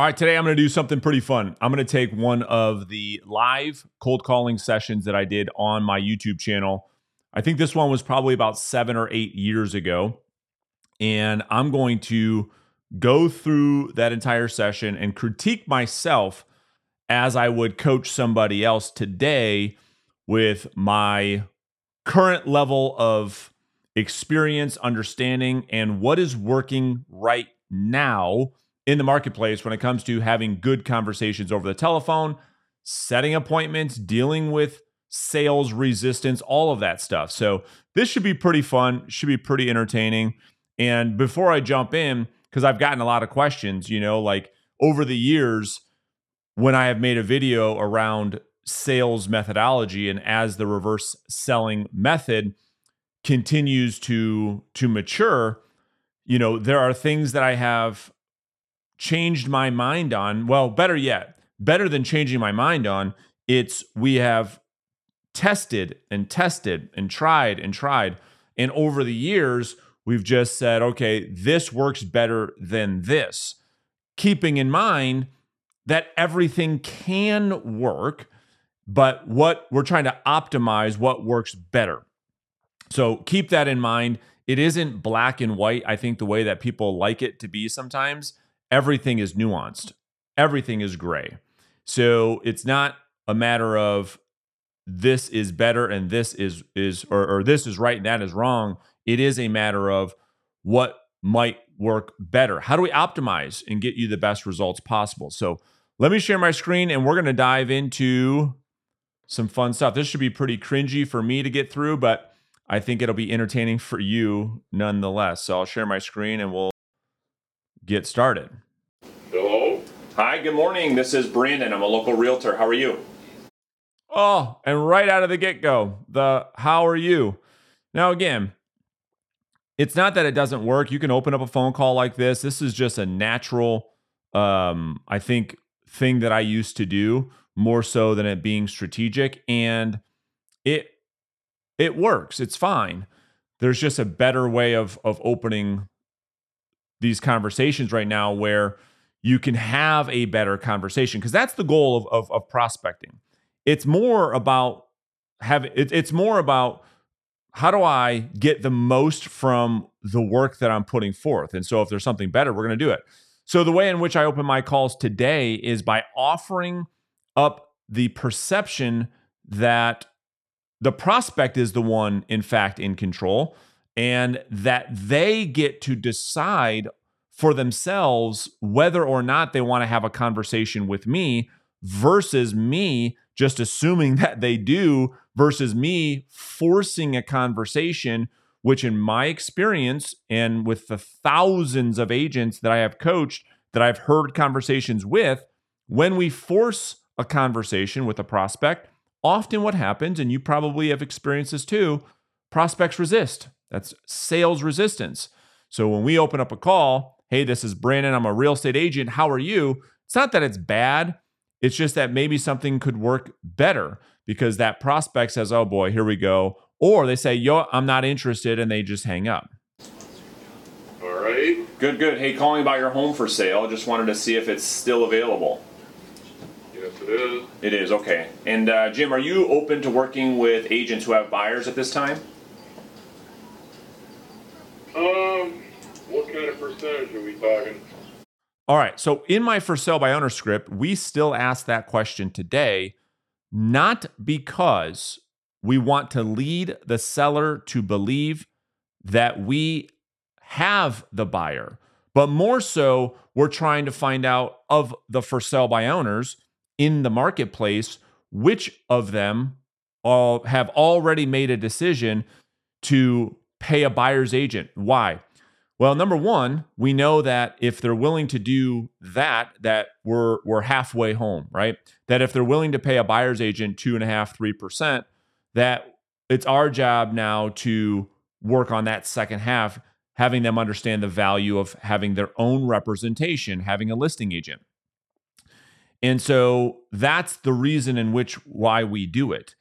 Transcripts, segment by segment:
All right, today I'm going to do something pretty fun. I'm going to take one of the live cold calling sessions that I did on my YouTube channel. I think this one was probably about seven or eight years ago. And I'm going to go through that entire session and critique myself as I would coach somebody else today with my current level of experience, understanding, and what is working right now in the marketplace when it comes to having good conversations over the telephone, setting appointments, dealing with sales resistance, all of that stuff. So, this should be pretty fun, should be pretty entertaining. And before I jump in, because I've gotten a lot of questions, you know, like over the years, when I have made a video around sales methodology and as the reverse selling method continues to to mature, you know, there are things that I have changed my mind on. Well, better yet, better than changing my mind on, it's we have tested and tested and tried and tried. And over the years, we've just said, okay, this works better than this, keeping in mind that everything can work, but what we're trying to optimize what works better. So keep that in mind. It isn't black and white, I think, the way that people like it to be sometimes everything is nuanced, everything is gray. So it's not a matter of this is better and this is is or, or this is right and that is wrong. It is a matter of what might work better. How do we optimize and get you the best results possible? So let me share my screen and we're going to dive into some fun stuff. This should be pretty cringy for me to get through, but I think it'll be entertaining for you nonetheless. So I'll share my screen and we'll get started. Hello? Hi, good morning. This is Brandon. I'm a local realtor. How are you? Oh, and right out of the get go, the how are you? Now, again, it's not that it doesn't work. You can open up a phone call like this. This is just a natural, um, I think, thing that I used to do more so than it being strategic. And it it works. It's fine. There's just a better way of of opening these conversations right now where you can have a better conversation because that's the goal of, of, of, prospecting. It's more about have it, it's more about how do I get the most from the work that I'm putting forth. And so if there's something better, we're going to do it. So the way in which I open my calls today is by offering up the perception that the prospect is the one in fact in control and that they get to decide for themselves whether or not they want to have a conversation with me versus me just assuming that they do versus me forcing a conversation which in my experience and with the thousands of agents that I have coached that I've heard conversations with when we force a conversation with a prospect often what happens and you probably have experienced this too prospects resist that's sales resistance so when we open up a call hey, this is Brandon. I'm a real estate agent. How are you? It's not that it's bad. It's just that maybe something could work better because that prospect says, oh boy, here we go. Or they say, yo, I'm not interested, and they just hang up. All right. Good, good. Hey, calling about your home for sale. Just wanted to see if it's still available. Yes, it is. It is, okay. And uh, Jim, are you open to working with agents who have buyers at this time? Um, what kind of percentage are we talking? All right. So in my for sale by owner script, we still ask that question today, not because we want to lead the seller to believe that we have the buyer, but more so, we're trying to find out of the for sale by owners in the marketplace, which of them all have already made a decision to pay a buyer's agent. Why? Well, number one, we know that if they're willing to do that, that we're we're halfway home, right? That if they're willing to pay a buyer's agent two and a half, three percent, that it's our job now to work on that second half, having them understand the value of having their own representation, having a listing agent. And so that's the reason in which why we do it.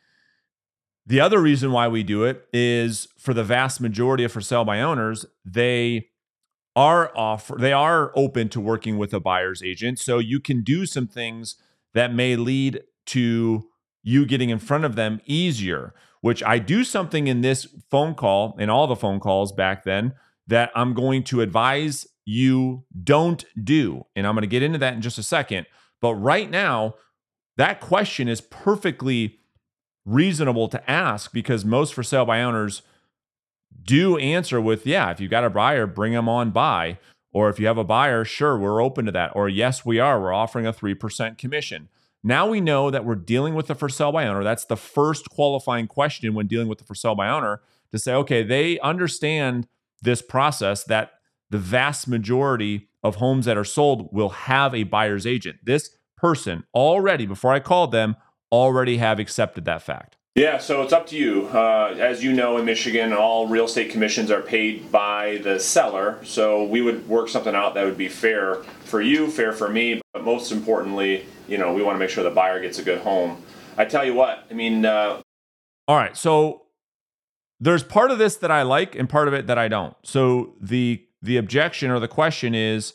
The other reason why we do it is for the vast majority of for sale by owners, they are offer they are open to working with a buyer's agent. So you can do some things that may lead to you getting in front of them easier, which I do something in this phone call and all the phone calls back then that I'm going to advise you don't do. And I'm going to get into that in just a second. But right now, that question is perfectly reasonable to ask because most for sale by owners do answer with, yeah, if you got a buyer, bring them on by. Or if you have a buyer, sure, we're open to that. Or yes, we are. We're offering a 3% commission. Now we know that we're dealing with the for sale by owner. That's the first qualifying question when dealing with the for sale by owner to say, okay, they understand this process that the vast majority of homes that are sold will have a buyer's agent. This person already, before I called them, already have accepted that fact. Yeah, so it's up to you. Uh, as you know, in Michigan, all real estate commissions are paid by the seller. So we would work something out that would be fair for you, fair for me, but most importantly, you know, we want to make sure the buyer gets a good home. I tell you what, I mean, uh, all right, so there's part of this that I like and part of it that I don't. So the the objection or the question is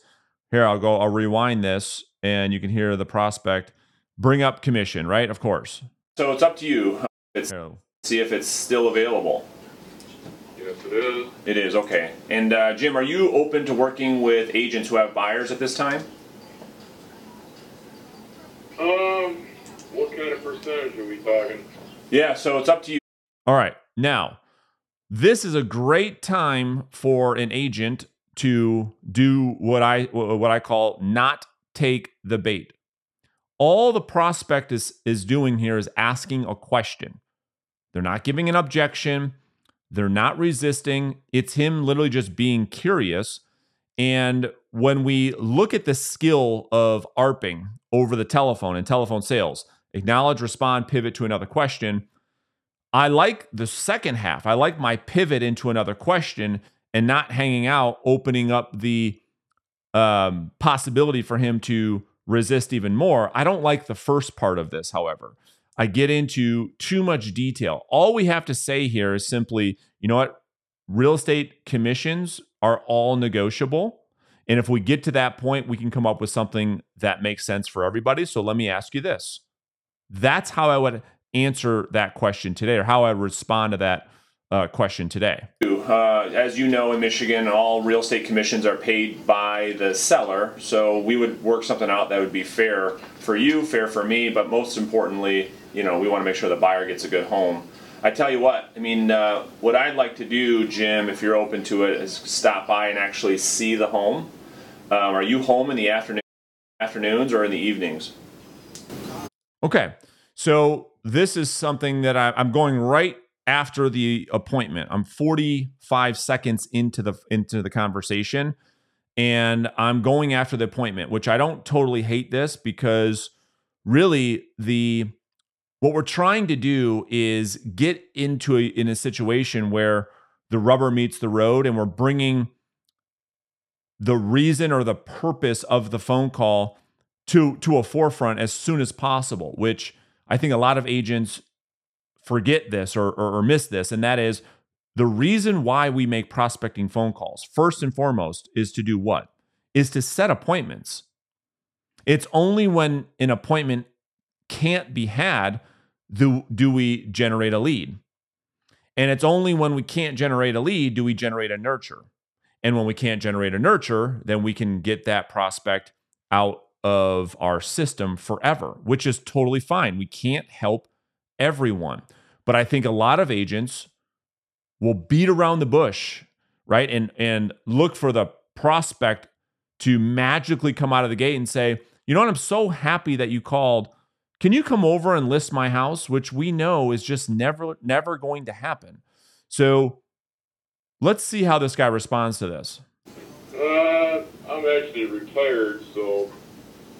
here I'll go I'll rewind this and you can hear the prospect bring up commission, right? Of course. So it's up to you. It's, see if it's still available. Yes, it is. It is okay. And uh, Jim, are you open to working with agents who have buyers at this time? Um, what kind of percentage are we talking? Yeah, so it's up to you. All right. Now, this is a great time for an agent to do what I what I call not take the bait. All the prospect is is doing here is asking a question. They're not giving an objection. They're not resisting. It's him literally just being curious. And when we look at the skill of ARPing over the telephone and telephone sales, acknowledge, respond, pivot to another question, I like the second half. I like my pivot into another question and not hanging out, opening up the um, possibility for him to resist even more. I don't like the first part of this, however. I get into too much detail. All we have to say here is simply, you know what? Real estate commissions are all negotiable. And if we get to that point, we can come up with something that makes sense for everybody. So let me ask you this. That's how I would answer that question today or how I respond to that uh, question today. Uh, as you know, in Michigan, all real estate commissions are paid by the seller. So we would work something out that would be fair for you, fair for me, but most importantly, you know, we want to make sure the buyer gets a good home. I tell you what, I mean, uh, what I'd like to do, Jim, if you're open to it, is stop by and actually see the home. Um, are you home in the afternoon, afternoons or in the evenings? Okay, so this is something that I, I'm going right after the appointment. I'm 45 seconds into the into the conversation and I'm going after the appointment, which I don't totally hate this because really the what we're trying to do is get into a in a situation where the rubber meets the road and we're bringing the reason or the purpose of the phone call to to a forefront as soon as possible, which I think a lot of agents forget this or, or, or miss this, and that is the reason why we make prospecting phone calls, first and foremost, is to do what? Is to set appointments. It's only when an appointment can't be had do, do we generate a lead. And it's only when we can't generate a lead do we generate a nurture. And when we can't generate a nurture, then we can get that prospect out of our system forever, which is totally fine. We can't help everyone. But I think a lot of agents will beat around the bush, right? And and look for the prospect to magically come out of the gate and say, "You know what? I'm so happy that you called. Can you come over and list my house?" Which we know is just never never going to happen. So, let's see how this guy responds to this. Uh, I'm actually retired, so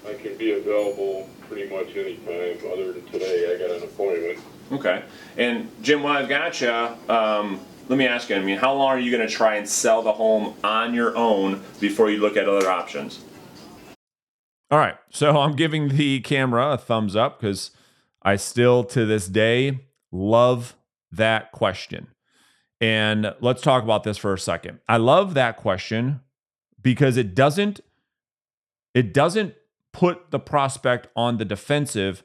I can be available pretty much any time other than today. I got an appointment. Okay. And Jim, while I've got you, um, let me ask you. I mean, how long are you going to try and sell the home on your own before you look at other options? All right. So I'm giving the camera a thumbs up because I still, to this day, love that question. And let's talk about this for a second. I love that question because it doesn't it doesn't put the prospect on the defensive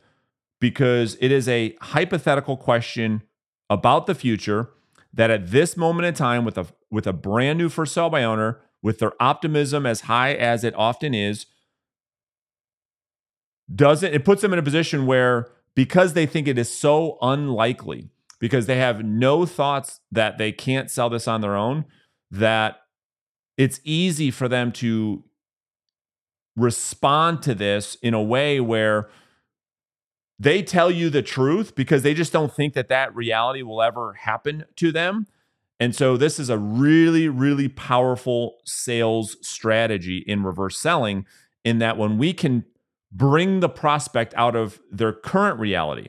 because it is a hypothetical question about the future that at this moment in time with a with a brand new for sale by owner with their optimism as high as it often is doesn't it puts them in a position where because they think it is so unlikely because they have no thoughts that they can't sell this on their own that it's easy for them to respond to this in a way where they tell you the truth because they just don't think that that reality will ever happen to them. And so this is a really, really powerful sales strategy in reverse selling, in that when we can bring the prospect out of their current reality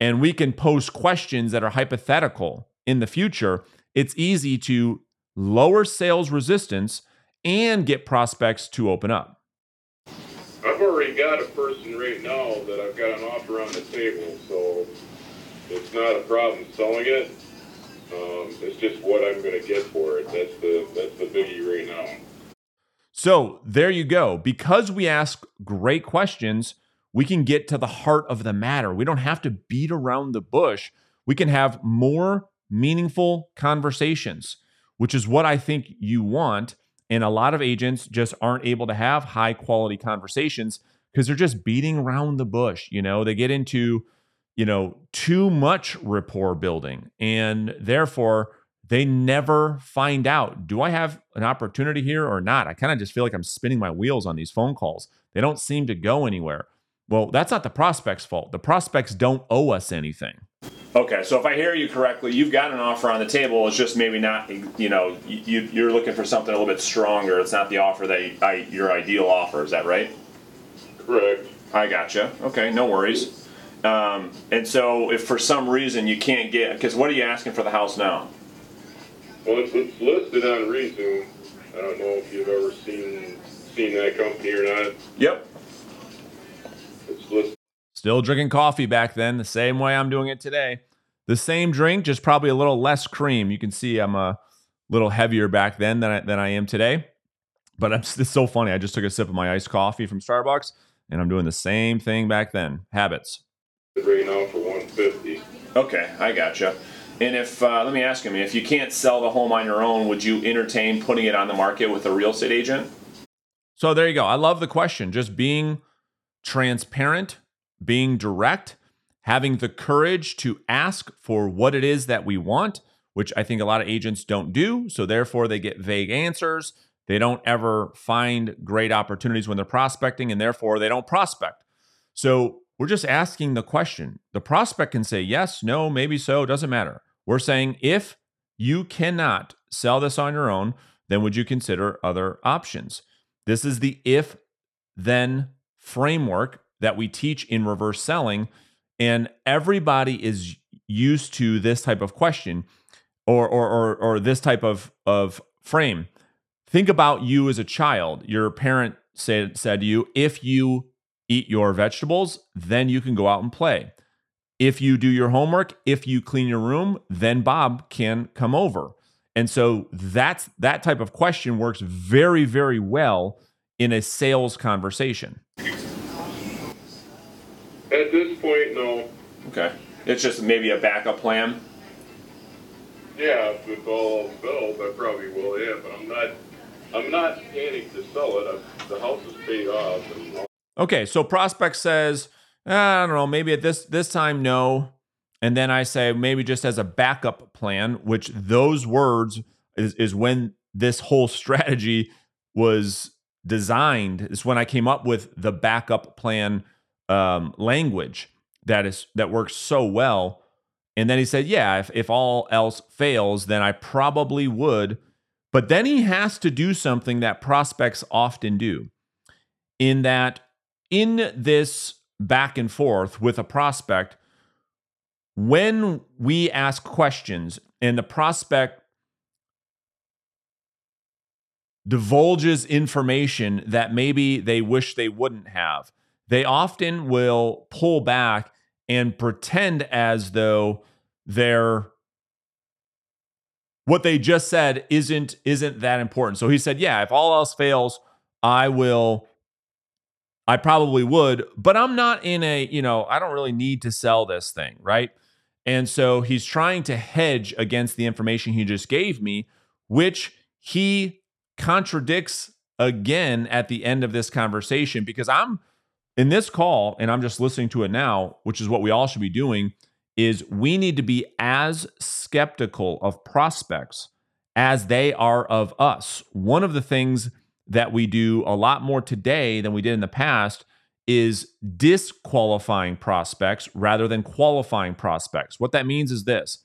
and we can post questions that are hypothetical in the future, it's easy to lower sales resistance and get prospects to open up. Already got a person right now that I've got an offer on the table, so it's not a problem selling it. Um, it's just what I'm going to get for it. That's the that's the biggie right now. So there you go. Because we ask great questions, we can get to the heart of the matter. We don't have to beat around the bush. We can have more meaningful conversations, which is what I think you want. And a lot of agents just aren't able to have high quality conversations because they're just beating around the bush. You know, they get into, you know, too much rapport building. And therefore, they never find out do I have an opportunity here or not? I kind of just feel like I'm spinning my wheels on these phone calls. They don't seem to go anywhere. Well, that's not the prospect's fault. The prospects don't owe us anything. Okay, so if I hear you correctly, you've got an offer on the table. It's just maybe not, you know, you, you're looking for something a little bit stronger. It's not the offer that you, I, your ideal offer. Is that right? Correct. I gotcha. Okay, no worries. Um, and so, if for some reason you can't get, because what are you asking for the house now? Well, it's, it's listed on Reason. I don't know if you've ever seen seen that company or not. Yep. It's listed. Still drinking coffee back then, the same way I'm doing it today. The same drink, just probably a little less cream. You can see I'm a little heavier back then than I, than I am today. But I'm, it's so funny. I just took a sip of my iced coffee from Starbucks, and I'm doing the same thing back then. Habits. right now for 150. Okay, I gotcha. And if uh, let me ask you, if you can't sell the home on your own, would you entertain putting it on the market with a real estate agent? So there you go. I love the question. Just being transparent, being direct, having the courage to ask for what it is that we want, which I think a lot of agents don't do. So therefore, they get vague answers. They don't ever find great opportunities when they're prospecting, and therefore they don't prospect. So we're just asking the question. The prospect can say yes, no, maybe so, doesn't matter. We're saying if you cannot sell this on your own, then would you consider other options? This is the if then framework that we teach in reverse selling. And everybody is used to this type of question or, or, or, or this type of, of frame. Think about you as a child. Your parent said, said to you, if you eat your vegetables, then you can go out and play. If you do your homework, if you clean your room, then Bob can come over. And so that's that type of question works very, very well in a sales conversation. At this point, no. Okay. It's just maybe a backup plan. Yeah, if all else fails, I probably will. Yeah, but I'm not. I'm not planning to sell it. i the house is paid off. And Okay, so prospect says, "Ah, I don't know, maybe at this this time no. And then I say maybe just as a backup plan, which those words is, is when this whole strategy was designed. Is when I came up with the backup plan um, language that is that works so well. And then he said, "Yeah, if if all else fails, then I probably would." But then he has to do something that prospects often do, in that in this back and forth with a prospect, when we ask questions and the prospect divulges information that maybe they wish they wouldn't have, they often will pull back and pretend as though they're what they just said isn't isn't that important. So he said, "Yeah, if all else fails, I will I probably would, but I'm not in a, you know, I don't really need to sell this thing, right?" And so he's trying to hedge against the information he just gave me, which he contradicts again at the end of this conversation because I'm in this call and I'm just listening to it now, which is what we all should be doing is we need to be as skeptical of prospects as they are of us. One of the things that we do a lot more today than we did in the past is disqualifying prospects rather than qualifying prospects. What that means is this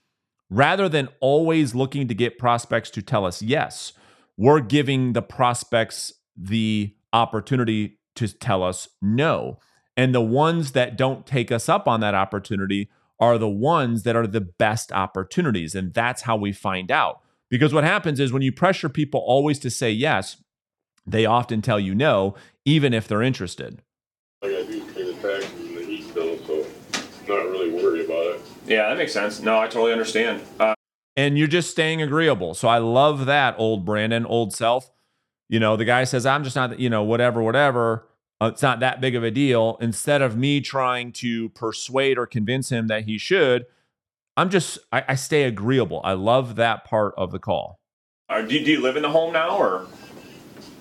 rather than always looking to get prospects to tell us yes, we're giving the prospects the opportunity to tell us no. And the ones that don't take us up on that opportunity are the ones that are the best opportunities. And that's how we find out. Because what happens is when you pressure people always to say yes, they often tell you no, even if they're interested. Like I do pay the taxes and the heat bill, so not really worried about it. Yeah, that makes sense. No, I totally understand. Uh, and you're just staying agreeable. So I love that, old Brandon, old self. You know, the guy says, I'm just not, you know, whatever, whatever. Uh, it's not that big of a deal. Instead of me trying to persuade or convince him that he should, I'm just, I, I stay agreeable. I love that part of the call. are, do, do you live in the home now or?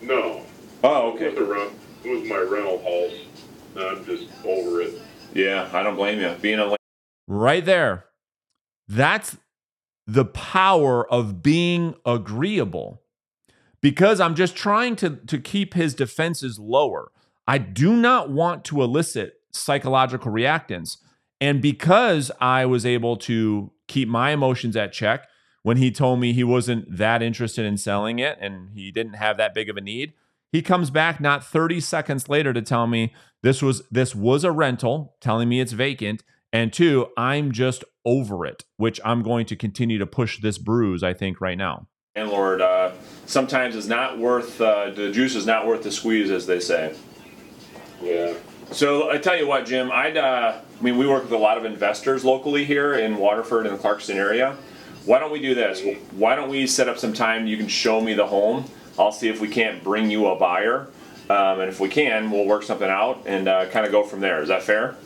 No, Oh, it was, a rent, it was my rental house. I'm just over it. Yeah, I don't blame you. Being a Right there. That's the power of being agreeable because I'm just trying to, to keep his defenses lower. I do not want to elicit psychological reactance. And because I was able to keep my emotions at check when he told me he wasn't that interested in selling it and he didn't have that big of a need, he comes back not 30 seconds later to tell me this was this was a rental, telling me it's vacant, and two, I'm just over it, which I'm going to continue to push this bruise, I think, right now. Landlord, uh, sometimes is not worth uh, the juice is not worth the squeeze, as they say. Yeah. So I tell you what, Jim. I'd. Uh, I mean, we work with a lot of investors locally here in Waterford and the Clarkston area. Why don't we do this? Why don't we set up some time? You can show me the home. I'll see if we can't bring you a buyer, um, and if we can, we'll work something out and uh, kind of go from there. Is that fair?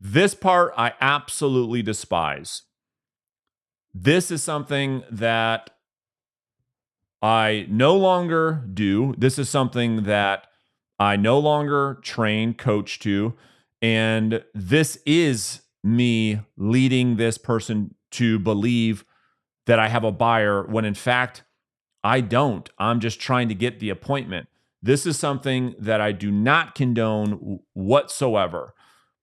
This part I absolutely despise. This is something that I no longer do. This is something that I no longer train, coach to. And this is me leading this person to believe that I have a buyer when in fact I don't. I'm just trying to get the appointment. This is something that I do not condone whatsoever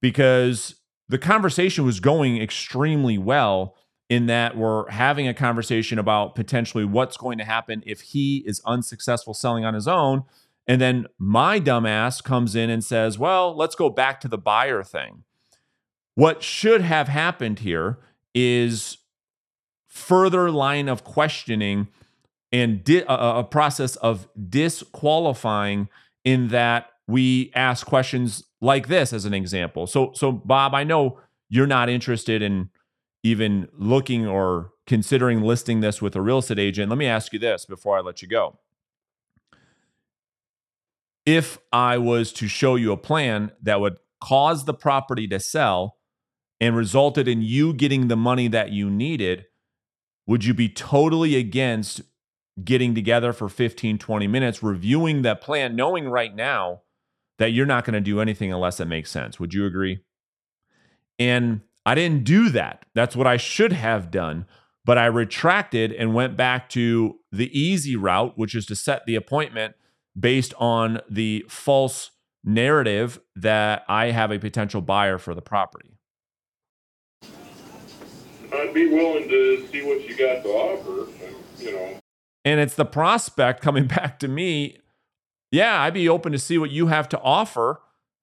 because the conversation was going extremely well in that we're having a conversation about potentially what's going to happen if he is unsuccessful selling on his own. And then my dumbass comes in and says, well, let's go back to the buyer thing. What should have happened here is further line of questioning and di- a, a process of disqualifying in that we ask questions like this as an example. So so Bob, I know you're not interested in even looking or considering listing this with a real estate agent. Let me ask you this before I let you go. If I was to show you a plan that would cause the property to sell and resulted in you getting the money that you needed, would you be totally against getting together for 15, 20 minutes, reviewing that plan, knowing right now that you're not going to do anything unless it makes sense? Would you agree? And I didn't do that. That's what I should have done. But I retracted and went back to the easy route, which is to set the appointment based on the false narrative that I have a potential buyer for the property. I'd be willing to see what you got to offer, and, you know. And it's the prospect coming back to me. Yeah, I'd be open to see what you have to offer,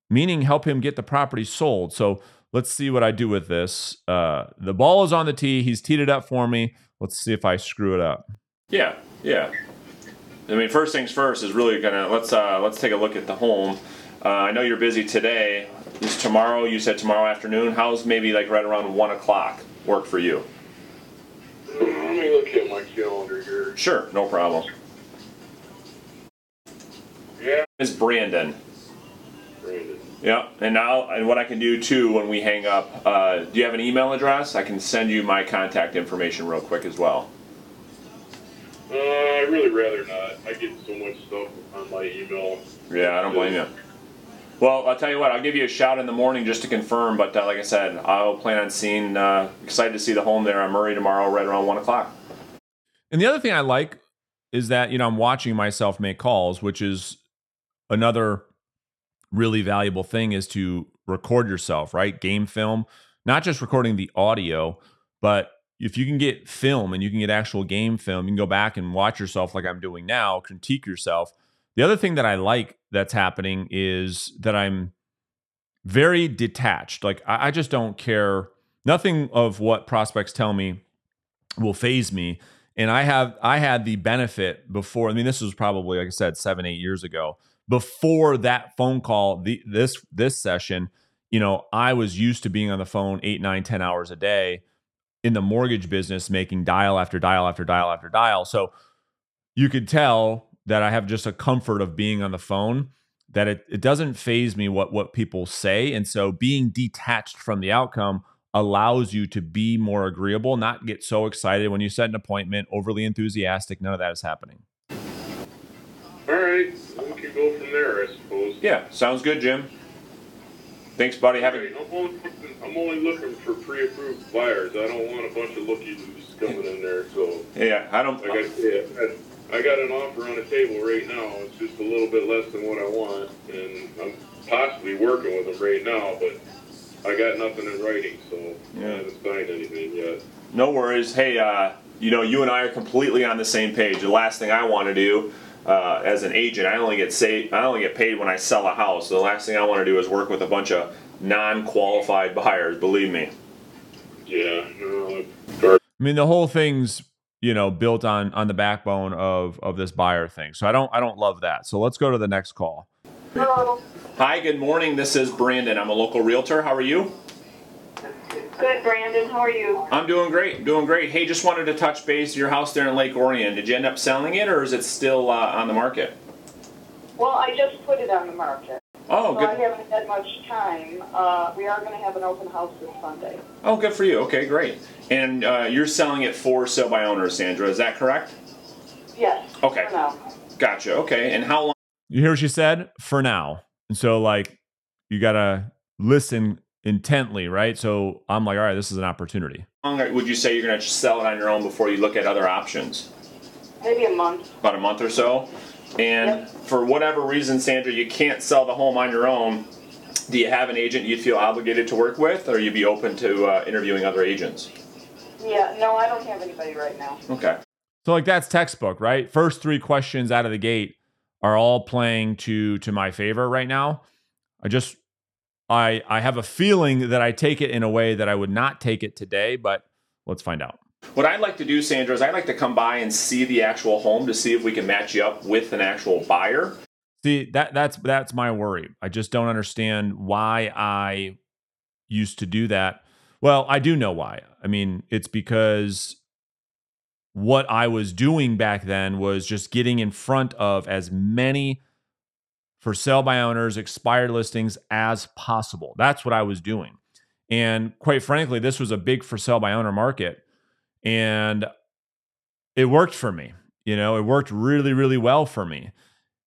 meaning help him get the property sold. So let's see what I do with this. Uh, the ball is on the tee. He's teed it up for me. Let's see if I screw it up. Yeah, yeah. I mean, first things first is really gonna let's uh, let's take a look at the home. Uh, I know you're busy today. Is tomorrow? You said tomorrow afternoon. How's maybe like right around one o'clock work for you? Let me look at my calendar here. Sure, no problem. Yeah, It's Brandon. Brandon. Yeah, and now and what I can do too when we hang up. Uh, do you have an email address? I can send you my contact information real quick as well. Uh, I really rather not. I get so much stuff on my email. Yeah, I don't blame you. Well, I'll tell you what. I'll give you a shout in the morning just to confirm. But uh, like I said, I'll plan on seeing. Uh, excited to see the home there on Murray tomorrow, right around one o'clock. And the other thing I like is that, you know, I'm watching myself make calls, which is another really valuable thing is to record yourself, right? Game film, not just recording the audio, but if you can get film and you can get actual game film, you can go back and watch yourself like I'm doing now, critique yourself. The other thing that I like that's happening is that I'm very detached. Like I, I just don't care. Nothing of what prospects tell me will faze me. And I have I had the benefit before. I mean, this was probably like I said, seven, eight years ago. Before that phone call, the this this session, you know, I was used to being on the phone eight, nine, ten hours a day in the mortgage business, making dial after dial after dial after dial. So you could tell that I have just a comfort of being on the phone that it, it doesn't faze me what what people say and so being detached from the outcome allows you to be more agreeable not get so excited when you set an appointment overly enthusiastic none of that is happening All right, we can go from there, I suppose. Yeah, sounds good, Jim. Thanks, buddy. Have a I'm only, looking- I'm only looking for pre-approved buyers. I don't want a bunch of looky-loos coming in there, so. yeah. I don't. Like I said, I- I got an offer on the table right now. It's just a little bit less than what I want, and I'm possibly working with them right now, but I got nothing in writing, so I Yeah. haven't signed anything yet. No worries. Hey, uh, you know, you and I are completely on the same page. The last thing I want to do uh, as an agent, I only get say, I only get paid when I sell a house. The last thing I want to do is work with a bunch of non-qualified buyers. Believe me. Yeah, no, dark. i mean the whole thing's you know built on on the backbone of of this buyer thing so i don't i don't love that so let's go to the next call Hello. Hi. Good morning. This is Brandon. I'm a local realtor. How are you? Good, Brandon. How are you? I'm doing great. Doing great. Hey, just wanted to touch base. Your house there in Lake Orion. Did you end up selling it, or is it still uh, on the market? Well, I just put it on the market, Oh, so I haven't had much time. Uh, we are going to have an open house this Sunday. Oh, good for you. Okay, great. And uh, you're selling it for sale by owner, Sandra. Is that correct? Yes. Okay. For now. Gotcha. Okay. And how long? you hear what she said for now and so like you gotta listen intently right so i'm like all right this is an opportunity How long would you say you're going to sell it on your own before you look at other options? Maybe a month. About a month or so. And Yep. for whatever reason, Sandra, you can't sell the home on your own. Do you have an agent you'd feel obligated to work with, or you'd be open to uh, interviewing other agents? Yeah. No, I don't have anybody right now. Okay. so like that's textbook right first three questions out of the gate are all playing to to my favor right now i just i i have a feeling that i take it in a way that i would not take it today but let's find out What I'd like to do, Sandra, is I'd like to come by and see the actual home to see if we can match you up with an actual buyer. See that that's that's my worry. I just don't understand why I used to do that. Well, I do know why. I mean, it's because what I was doing back then was just getting in front of as many for sale by owners expired listings as possible. That's what I was doing. And quite frankly, this was a big for sale by owner market and it worked for me. You know, it worked really really well for me.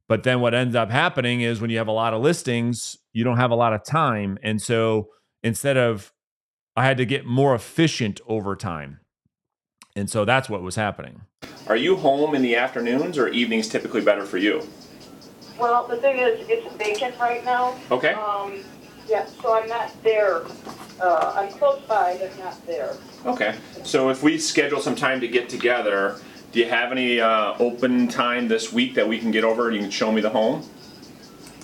But then what ends up happening is when you have a lot of listings, you don't have a lot of time. And so instead of, I had to get more efficient over time. And so that's what was happening. Are you home in the afternoons or evenings typically better for you? Well, the thing is, it's vacant right now. Okay. Um, yeah. So I'm not there. Uh, I'm close by, but not there. Okay. So if we schedule some time to get together, do you have any uh, open time this week that we can get over and you can show me the home?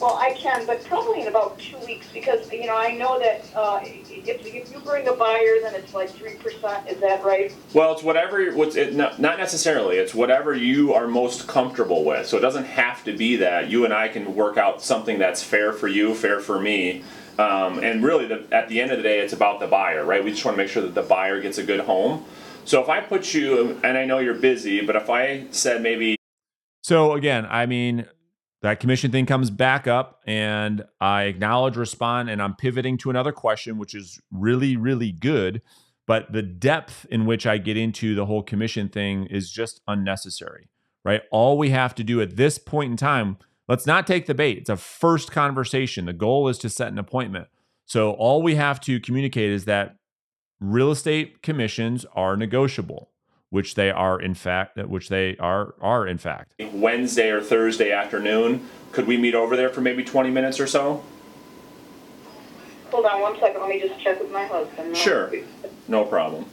Well, I can, but probably in about two weeks because you know I know that uh, if if you bring a buyer, then it's like three percent. Is that right? Well, it's whatever. What's it? Not, not necessarily. It's whatever you are most comfortable with. So it doesn't have to be that. You and I can work out something that's fair for you, fair for me. Um, and really, the, at the end of the day, it's about the buyer, right? We just want to make sure that the buyer gets a good home. So if I put you, and I know you're busy, but if I said maybe So again, I mean, that commission thing comes back up and I acknowledge, respond, and I'm pivoting to another question, which is really, really good. But the depth in which I get into the whole commission thing is just unnecessary, right? All we have to do at this point in time, let's not take the bait. It's a first conversation. The goal is to set an appointment. So all we have to communicate is that real estate commissions are negotiable which they are in fact which they are are in fact Wednesday or Thursday afternoon, could we meet over there for maybe 20 minutes or so? Hold on one second, let me just check with my husband. Sure. No problem.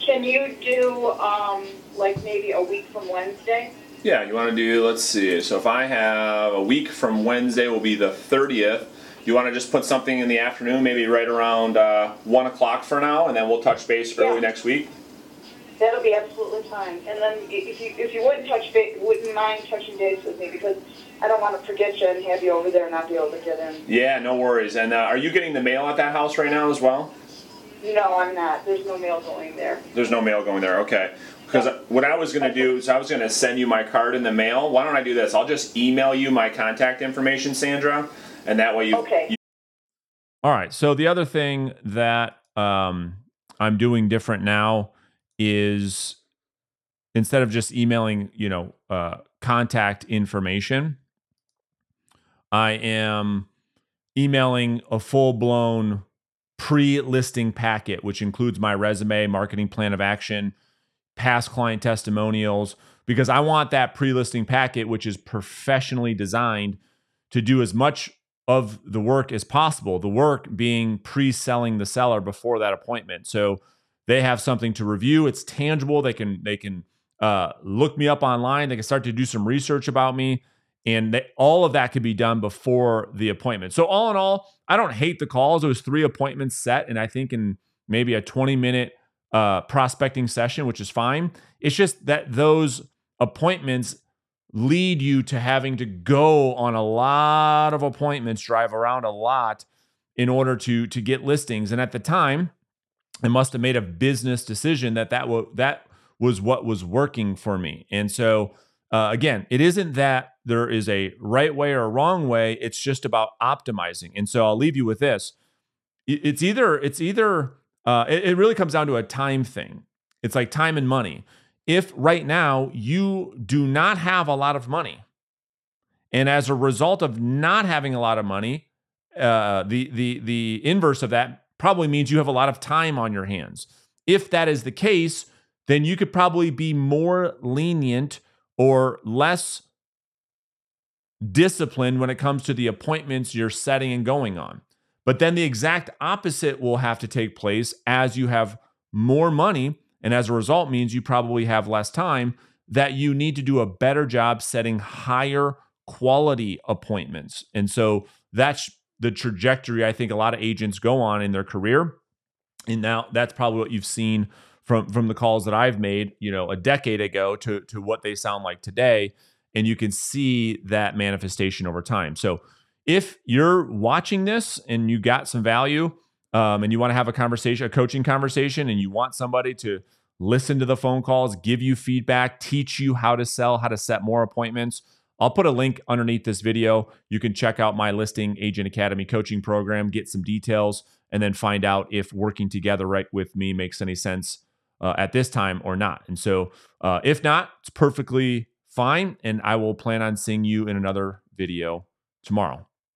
Can you do, um, like maybe a week from Wednesday? Yeah, you want to do, let's see. So if I have a week from Wednesday, will be the 30th. You want to just put something in the afternoon, maybe right around uh, 1 o'clock for now, and then we'll touch base early Yeah. next week? That'll be absolutely fine. And then i- if you, if you wouldn't touch base, wouldn't mind touching base with me because I don't want to forget you and have you over there and not be able to get in. Yeah, no worries. And uh, are you getting the mail at that house right now as well? No, I'm not. There's no mail going there. There's no mail going there, okay. Because what I was going to do is I was going to send you my card in the mail. Why don't I do this? I'll just email you my contact information, Sandra, and that way you, Okay. you All right. So the other thing that um, I'm doing different now is instead of just emailing, you know, uh, contact information, I am emailing a full blown pre listing packet, which includes my resume, marketing plan of action, past client testimonials, because I want that pre listing packet, which is professionally designed to do as much of the work as possible. The work being pre selling the seller before that appointment. So they have something to review. It's tangible. They can, they can, uh, look me up online. They can start to do some research about me, and they, all of that could be done before the appointment. So all in all, I don't hate the calls. It was three appointments set, and I think in maybe a 20 minute uh, prospecting session, which is fine. It's just that those appointments lead you to having to go on a lot of appointments, drive around a lot in order to to get listings. And at the time, I must have made a business decision that that wa- that was what was working for me. And so uh, again, it isn't that there is a right way or a wrong way. It's just about optimizing. And so I'll leave you with this: it's either it's either uh, it, it really comes down to a time thing. It's like time and money. If right now you do not have a lot of money, and as a result of not having a lot of money, uh, the the the inverse of that probably means you have a lot of time on your hands. If that is the case, then you could probably be more lenient or less disciplined when it comes to the appointments you're setting and going on. But then the exact opposite will have to take place as you have more money. And as a result, means you probably have less time, that you need to do a better job setting higher quality appointments. And so that's the trajectory I think a lot of agents go on in their career. And now that's probably what you've seen from from the calls that I've made, you know, a decade ago to to what they sound like today. And you can see that manifestation over time. So if you're watching this and you got some value um, and you want to have a conversation, a coaching conversation, and you want somebody to listen to the phone calls, give you feedback, teach you how to sell, how to set more appointments, I'll put a link underneath this video. You can check out my listing agent academy coaching program, get some details, and then find out if working together right with me makes any sense uh, at this time or not. And so, uh, if not, it's perfectly fine. And I will plan on seeing you in another video tomorrow.